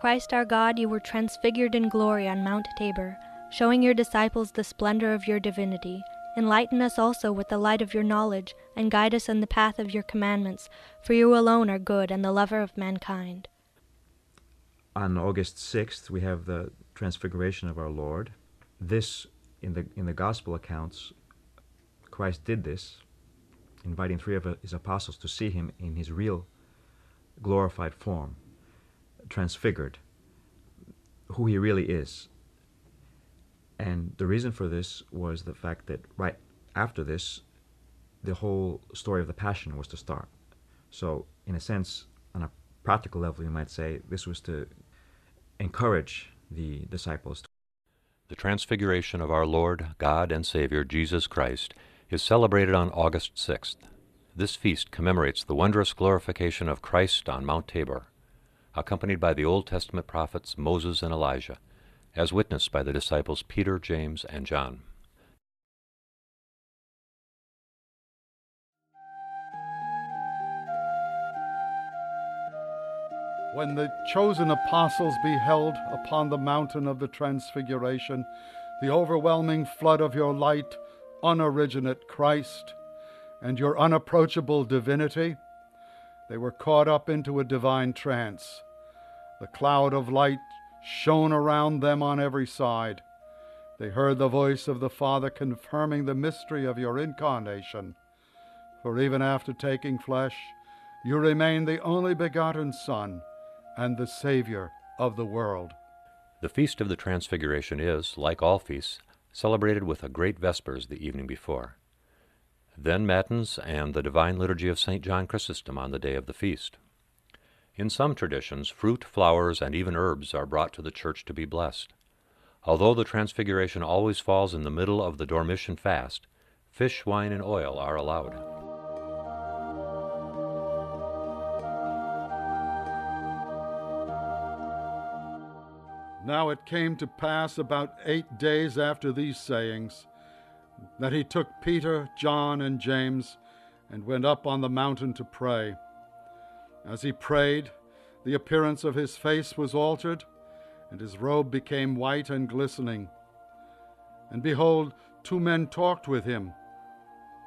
Christ our God, you were transfigured in glory on Mount Tabor, showing your disciples the splendor of your divinity. Enlighten us also with the light of your knowledge, and guide us in the path of your commandments, for you alone are good and the lover of mankind. On August 6th, we have the transfiguration of our Lord. This, in the, in the gospel accounts, Christ did this, inviting three of his apostles to see him in his real glorified form, transfigured, who he really is. And the reason for this was the fact that right after this, the whole story of the Passion was to start. So, in a sense, on a practical level, you might say this was to encourage the disciples. The Transfiguration of our Lord, God, and Savior Jesus Christ is celebrated on August 6th. This feast commemorates the wondrous glorification of Christ on Mount Tabor, accompanied by the Old Testament prophets Moses and Elijah, as witnessed by the disciples Peter, James, and John. When the chosen apostles beheld upon the mountain of the Transfiguration the overwhelming flood of your light, unoriginate Christ, and your unapproachable divinity, they were caught up into a divine trance. The cloud of light shone around them on every side. They heard the voice of the Father confirming the mystery of your incarnation. For even after taking flesh, you remain the only begotten Son and the Savior of the world. The Feast of the Transfiguration is, like all feasts, celebrated with a great Vespers the evening before. Then Matins and the Divine Liturgy of St. John Chrysostom on the day of the feast. In some traditions, fruit, flowers, and even herbs are brought to the church to be blessed. Although the Transfiguration always falls in the middle of the Dormition fast, fish, wine, and oil are allowed. Now it came to pass about eight days after these sayings that he took Peter, John, and James and went up on the mountain to pray. As he prayed, the appearance of his face was altered, and his robe became white and glistening. And behold, two men talked with him,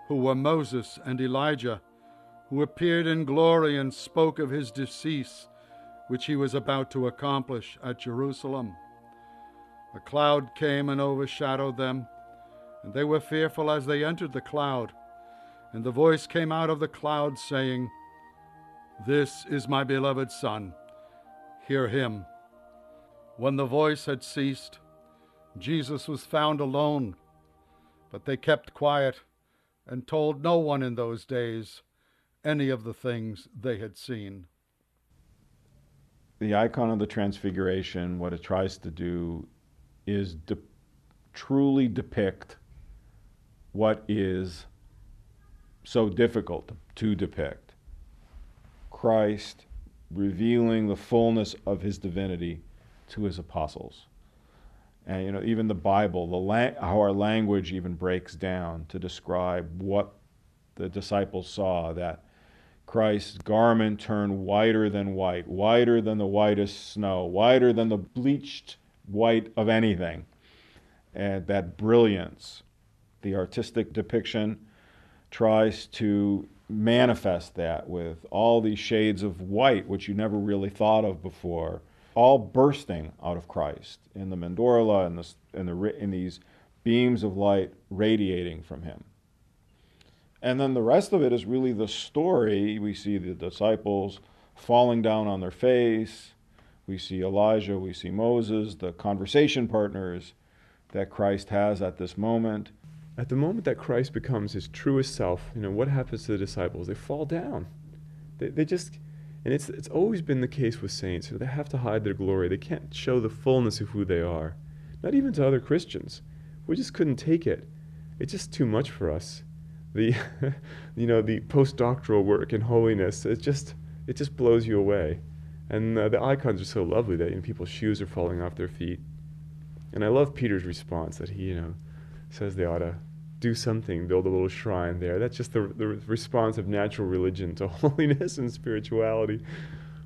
who were Moses and Elijah, who appeared in glory and spoke of his decease which he was about to accomplish at Jerusalem. A cloud came and overshadowed them, and they were fearful as they entered the cloud. And the voice came out of the cloud, saying, This is my beloved Son, hear him. When the voice had ceased, Jesus was found alone, but they kept quiet and told no one in those days any of the things they had seen. The icon of the Transfiguration, what it tries to do is de- truly depict what is so difficult to depict Christ revealing the fullness of his divinity to his apostles. And you know, even the Bible, the la- how our language even breaks down to describe what the disciples saw that Christ's garment turned whiter than white, whiter than the whitest snow, whiter than the bleached white of anything. And that brilliance, the artistic depiction tries to manifest that with all these shades of white, which you never really thought of before, all bursting out of Christ in the mandorla and the, in, the, in these beams of light radiating from him. And then the rest of it is really the story. We see the disciples falling down on their face. We see Elijah, we see Moses, the conversation partners that Christ has at this moment. At the moment that Christ becomes his truest self, you know, what happens to the disciples? They fall down. They, they just, and it's, it's always been the case with saints. You know, They have to hide their glory. They can't show the fullness of who they are. Not even to other Christians. We just couldn't take it. It's just too much for us the you know the postdoctoral work in holiness it just it just blows you away and uh, the icons are so lovely that you know, people's shoes are falling off their feet and i love peter's response that he you know says they ought to do something build a little shrine there that's just the, the response of natural religion to holiness and spirituality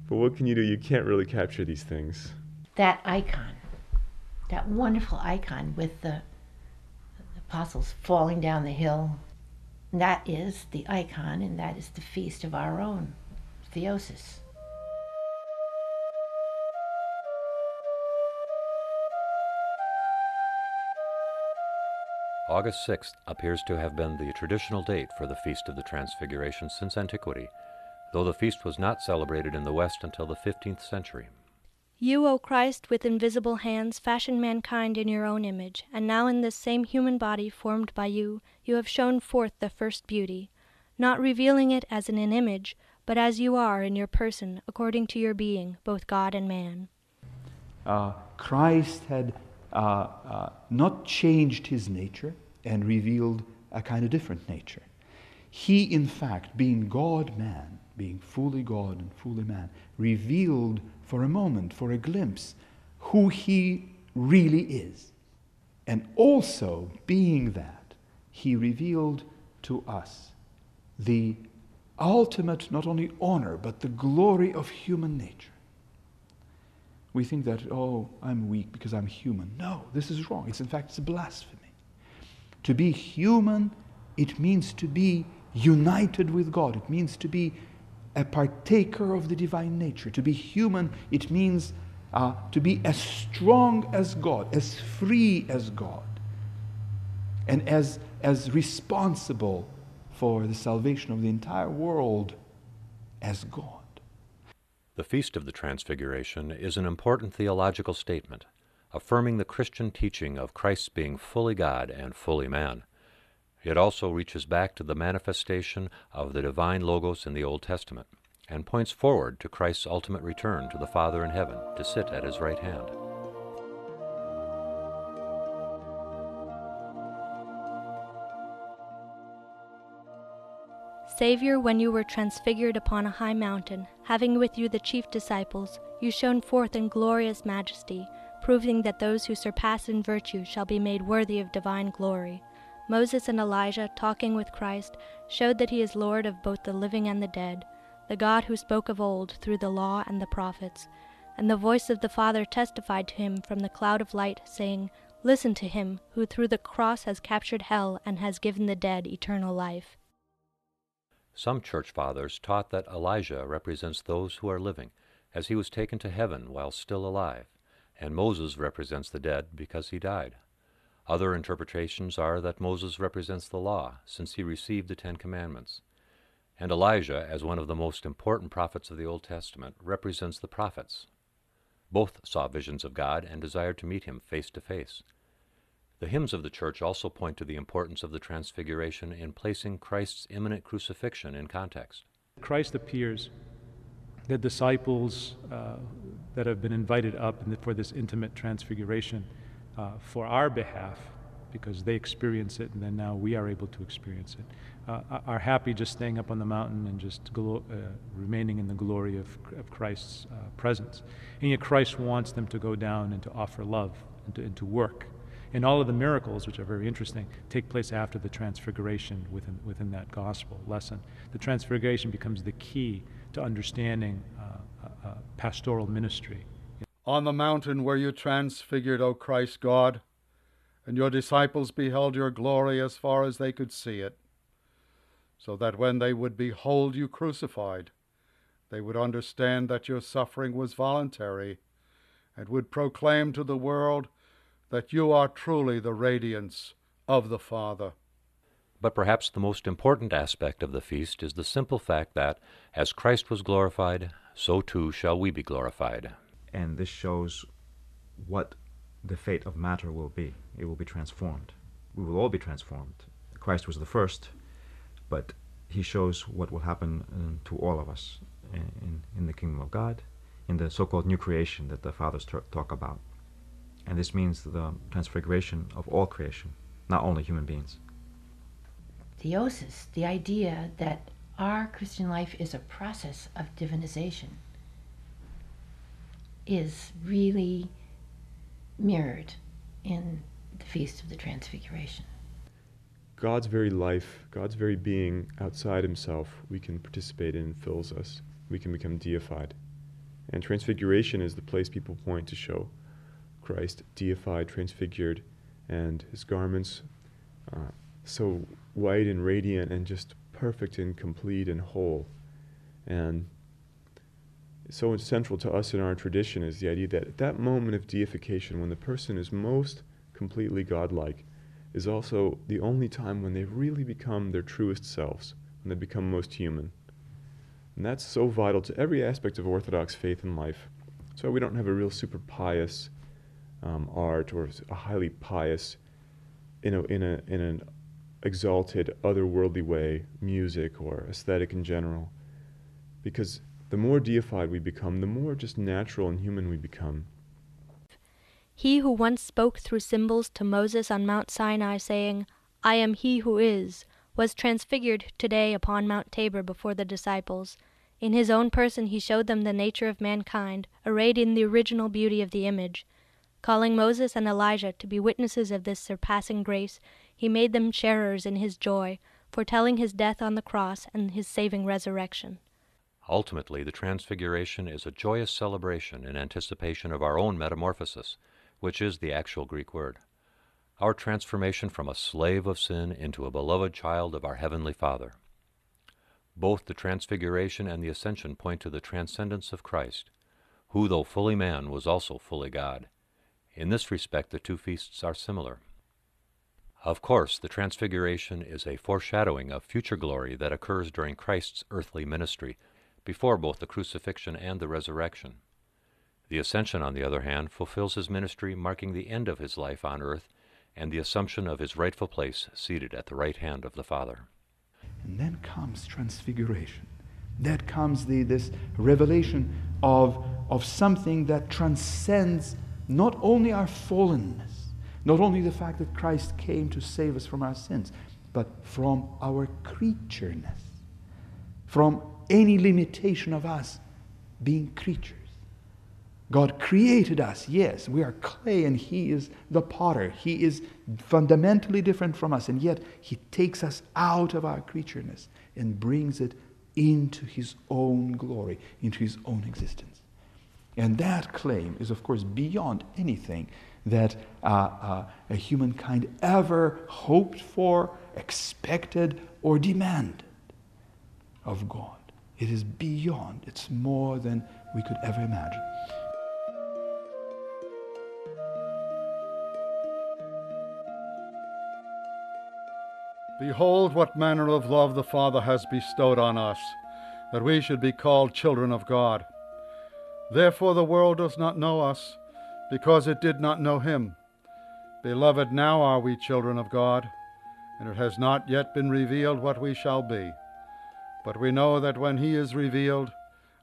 But what can you do? You can't really capture these things. That icon, that wonderful icon with the, the apostles falling down the hill, that is the icon, and that is the feast of our own, Theosis. August 6th appears to have been the traditional date for the Feast of the Transfiguration since antiquity, though the feast was not celebrated in the West until the 15th century. You, O Christ, with invisible hands, fashioned mankind in your own image, and now in this same human body formed by you, you have shown forth the first beauty, not revealing it as in an image, but as you are in your person, according to your being, both God and man. Uh, Christ had Uh, uh, not changed his nature and revealed a kind of different nature. He, in fact, being God man, being fully God and fully man, revealed for a moment, for a glimpse, who he really is. And also, being that, he revealed to us the ultimate, not only honor, but the glory of human nature. We think that, oh, I'm weak because I'm human. No, this is wrong. It's in fact it's a blasphemy. To be human, it means to be united with God. It means to be a partaker of the divine nature. To be human, it means uh, to be as strong as God, as free as God, and as, as responsible for the salvation of the entire world as God. The Feast of the Transfiguration is an important theological statement, affirming the Christian teaching of Christ's being fully God and fully man. It also reaches back to the manifestation of the divine Logos in the Old Testament and points forward to Christ's ultimate return to the Father in heaven to sit at his right hand. Saviour, when you were transfigured upon a high mountain, having with you the chief disciples, you shone forth in glorious majesty, proving that those who surpass in virtue shall be made worthy of divine glory. Moses and Elijah, talking with Christ, showed that he is Lord of both the living and the dead, the God who spoke of old through the law and the prophets. And the voice of the Father testified to him from the cloud of light, saying, Listen to him, who through the cross has captured hell and has given the dead eternal life. Some church fathers taught that Elijah represents those who are living, as he was taken to heaven while still alive, and Moses represents the dead because he died. Other interpretations are that Moses represents the law, since he received the Ten Commandments. And Elijah, as one of the most important prophets of the Old Testament, represents the prophets. Both saw visions of God and desired to meet him face to face. The hymns of the Church also point to the importance of the Transfiguration in placing Christ's imminent crucifixion in context. Christ appears. The disciples uh, that have been invited up for this intimate transfiguration uh, for our behalf, because they experience it and then now we are able to experience it, uh, are happy just staying up on the mountain and just glo- uh, remaining in the glory of, of Christ's uh, presence. And yet Christ wants them to go down and to offer love and to, and to work and all of the miracles, which are very interesting, take place after the transfiguration within, within that gospel lesson. The transfiguration becomes the key to understanding uh, uh, uh, pastoral ministry. On the mountain where you transfigured, O Christ God, and your disciples beheld your glory as far as they could see it, so that when they would behold you crucified, they would understand that your suffering was voluntary, and would proclaim to the world that you are truly the radiance of the Father. But perhaps the most important aspect of the feast is the simple fact that, as Christ was glorified, so too shall we be glorified. And this shows what the fate of matter will be. It will be transformed. We will all be transformed. Christ was the first, but he shows what will happen um, to all of us in, in the kingdom of God, in the so called new creation that the fathers t- talk about. And this means the transfiguration of all creation, not only human beings. Theosis, the idea that our Christian life is a process of divinization, is really mirrored in the Feast of the Transfiguration. God's very life, God's very being outside himself, we can participate in, and fills us. We can become deified. And Transfiguration is the place people point to show Christ deified, transfigured, and his garments uh, so white and radiant and just perfect and complete and whole. And so central to us in our tradition is the idea that at that moment of deification, when the person is most completely godlike, is also the only time when they really become their truest selves, when they become most human. And that's so vital to every aspect of Orthodox faith and life. So we don't have a real super pious um, art or a highly pious, in a, in a in an exalted, otherworldly way, music or aesthetic in general, because the more deified we become, the more just natural and human we become. He who once spoke through symbols to Moses on Mount Sinai, saying, I am he who is, was transfigured today upon Mount Tabor before the disciples. In his own person he showed them the nature of mankind, arrayed in the original beauty of the image. Calling Moses and Elijah to be witnesses of this surpassing grace, he made them sharers in his joy, foretelling his death on the cross and his saving resurrection. Ultimately, the Transfiguration is a joyous celebration in anticipation of our own metamorphosis, which is the actual Greek word. Our transformation from a slave of sin into a beloved child of our Heavenly Father. Both the Transfiguration and the Ascension point to the transcendence of Christ, who, though fully man, was also fully God. In this respect, the two feasts are similar. Of course, the Transfiguration is a foreshadowing of future glory that occurs during Christ's earthly ministry, before both the crucifixion and the resurrection. The Ascension, on the other hand, fulfills his ministry, marking the end of his life on earth and the assumption of his rightful place seated at the right hand of the Father. And then comes transfiguration. That comes the, this revelation of, of something that transcends not only our fallenness, not only the fact that Christ came to save us from our sins, but from our creatureness, from any limitation of us being creatures. God created us, yes, we are clay and He is the potter. He is fundamentally different from us, and yet He takes us out of our creatureness and brings it into His own glory, into His own existence. And that claim is, of course, beyond anything that uh, uh, a humankind ever hoped for, expected, or demanded of God. It is beyond, it's more than we could ever imagine. Behold what manner of love the Father has bestowed on us, that we should be called children of God. Therefore the world does not know us, because it did not know him. Beloved, now are we children of God, and it has not yet been revealed what we shall be. But we know that when he is revealed,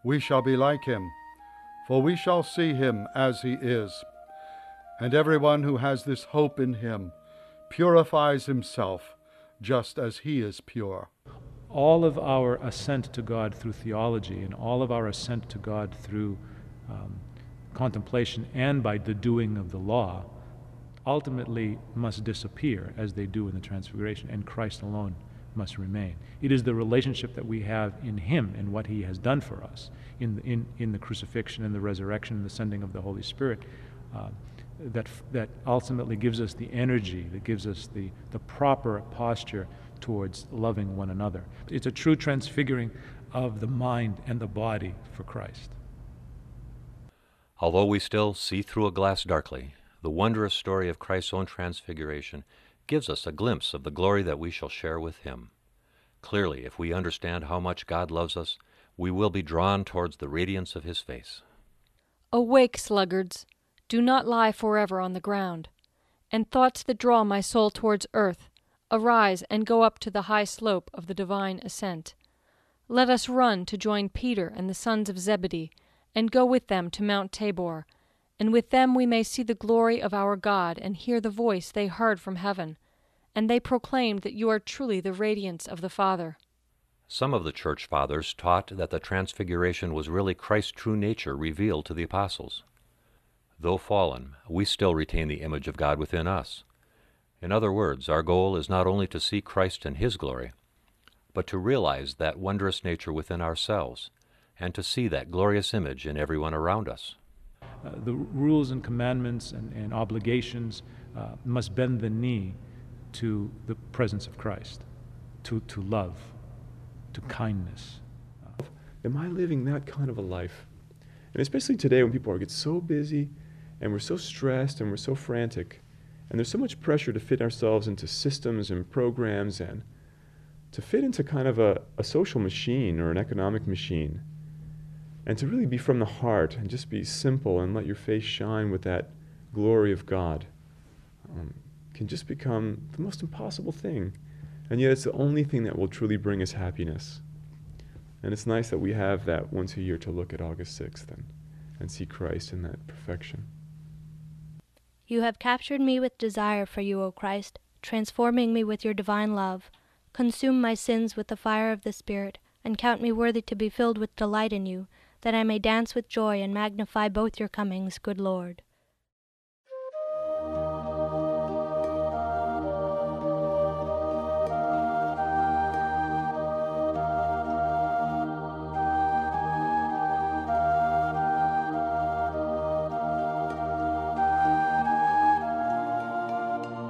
we shall be like him, for we shall see him as he is. And everyone who has this hope in him purifies himself just as he is pure. All of our ascent to God through theology and all of our ascent to God through um, contemplation and by the doing of the law ultimately must disappear as they do in the Transfiguration, and Christ alone must remain. It is the relationship that we have in Him and what He has done for us in, the, in, in the crucifixion and the resurrection and the sending of the Holy Spirit uh, that, that ultimately gives us the energy, that gives us the, the proper posture towards loving one another. It's a true transfiguring of the mind and the body for Christ. Although we still see through a glass darkly, the wondrous story of Christ's own transfiguration gives us a glimpse of the glory that we shall share with Him. Clearly, if we understand how much God loves us, we will be drawn towards the radiance of His face. Awake, sluggards! Do not lie forever on the ground. And thoughts that draw my soul towards earth, arise and go up to the high slope of the divine ascent. Let us run to join Peter and the sons of Zebedee, and go with them to Mount Tabor and with them we may see the glory of our God and hear the voice they heard from heaven. And they proclaimed that you are truly the radiance of the Father. Some of the church fathers taught that the Transfiguration was really Christ's true nature revealed to the apostles. Though fallen, we still retain the image of God within us. In other words, our goal is not only to see Christ in His glory, but to realize that wondrous nature within ourselves, and to see that glorious image in everyone around us. Uh, the rules and commandments and, and obligations uh, must bend the knee to the presence of Christ, to, to love, to kindness. Am I living that kind of a life? And especially today when people are get so busy and we're so stressed and we're so frantic, and there's so much pressure to fit ourselves into systems and programs and to fit into kind of a, a social machine or an economic machine. And to really be from the heart and just be simple and let your face shine with that glory of God um, can just become the most impossible thing. And yet it's the only thing that will truly bring us happiness. And it's nice that we have that once a year to look at August 6th and, and see Christ in that perfection. You have captured me with desire for you, O Christ, transforming me with your divine love. Consume my sins with the fire of the Spirit, and count me worthy to be filled with delight in you, that I may dance with joy and magnify both your comings, good Lord.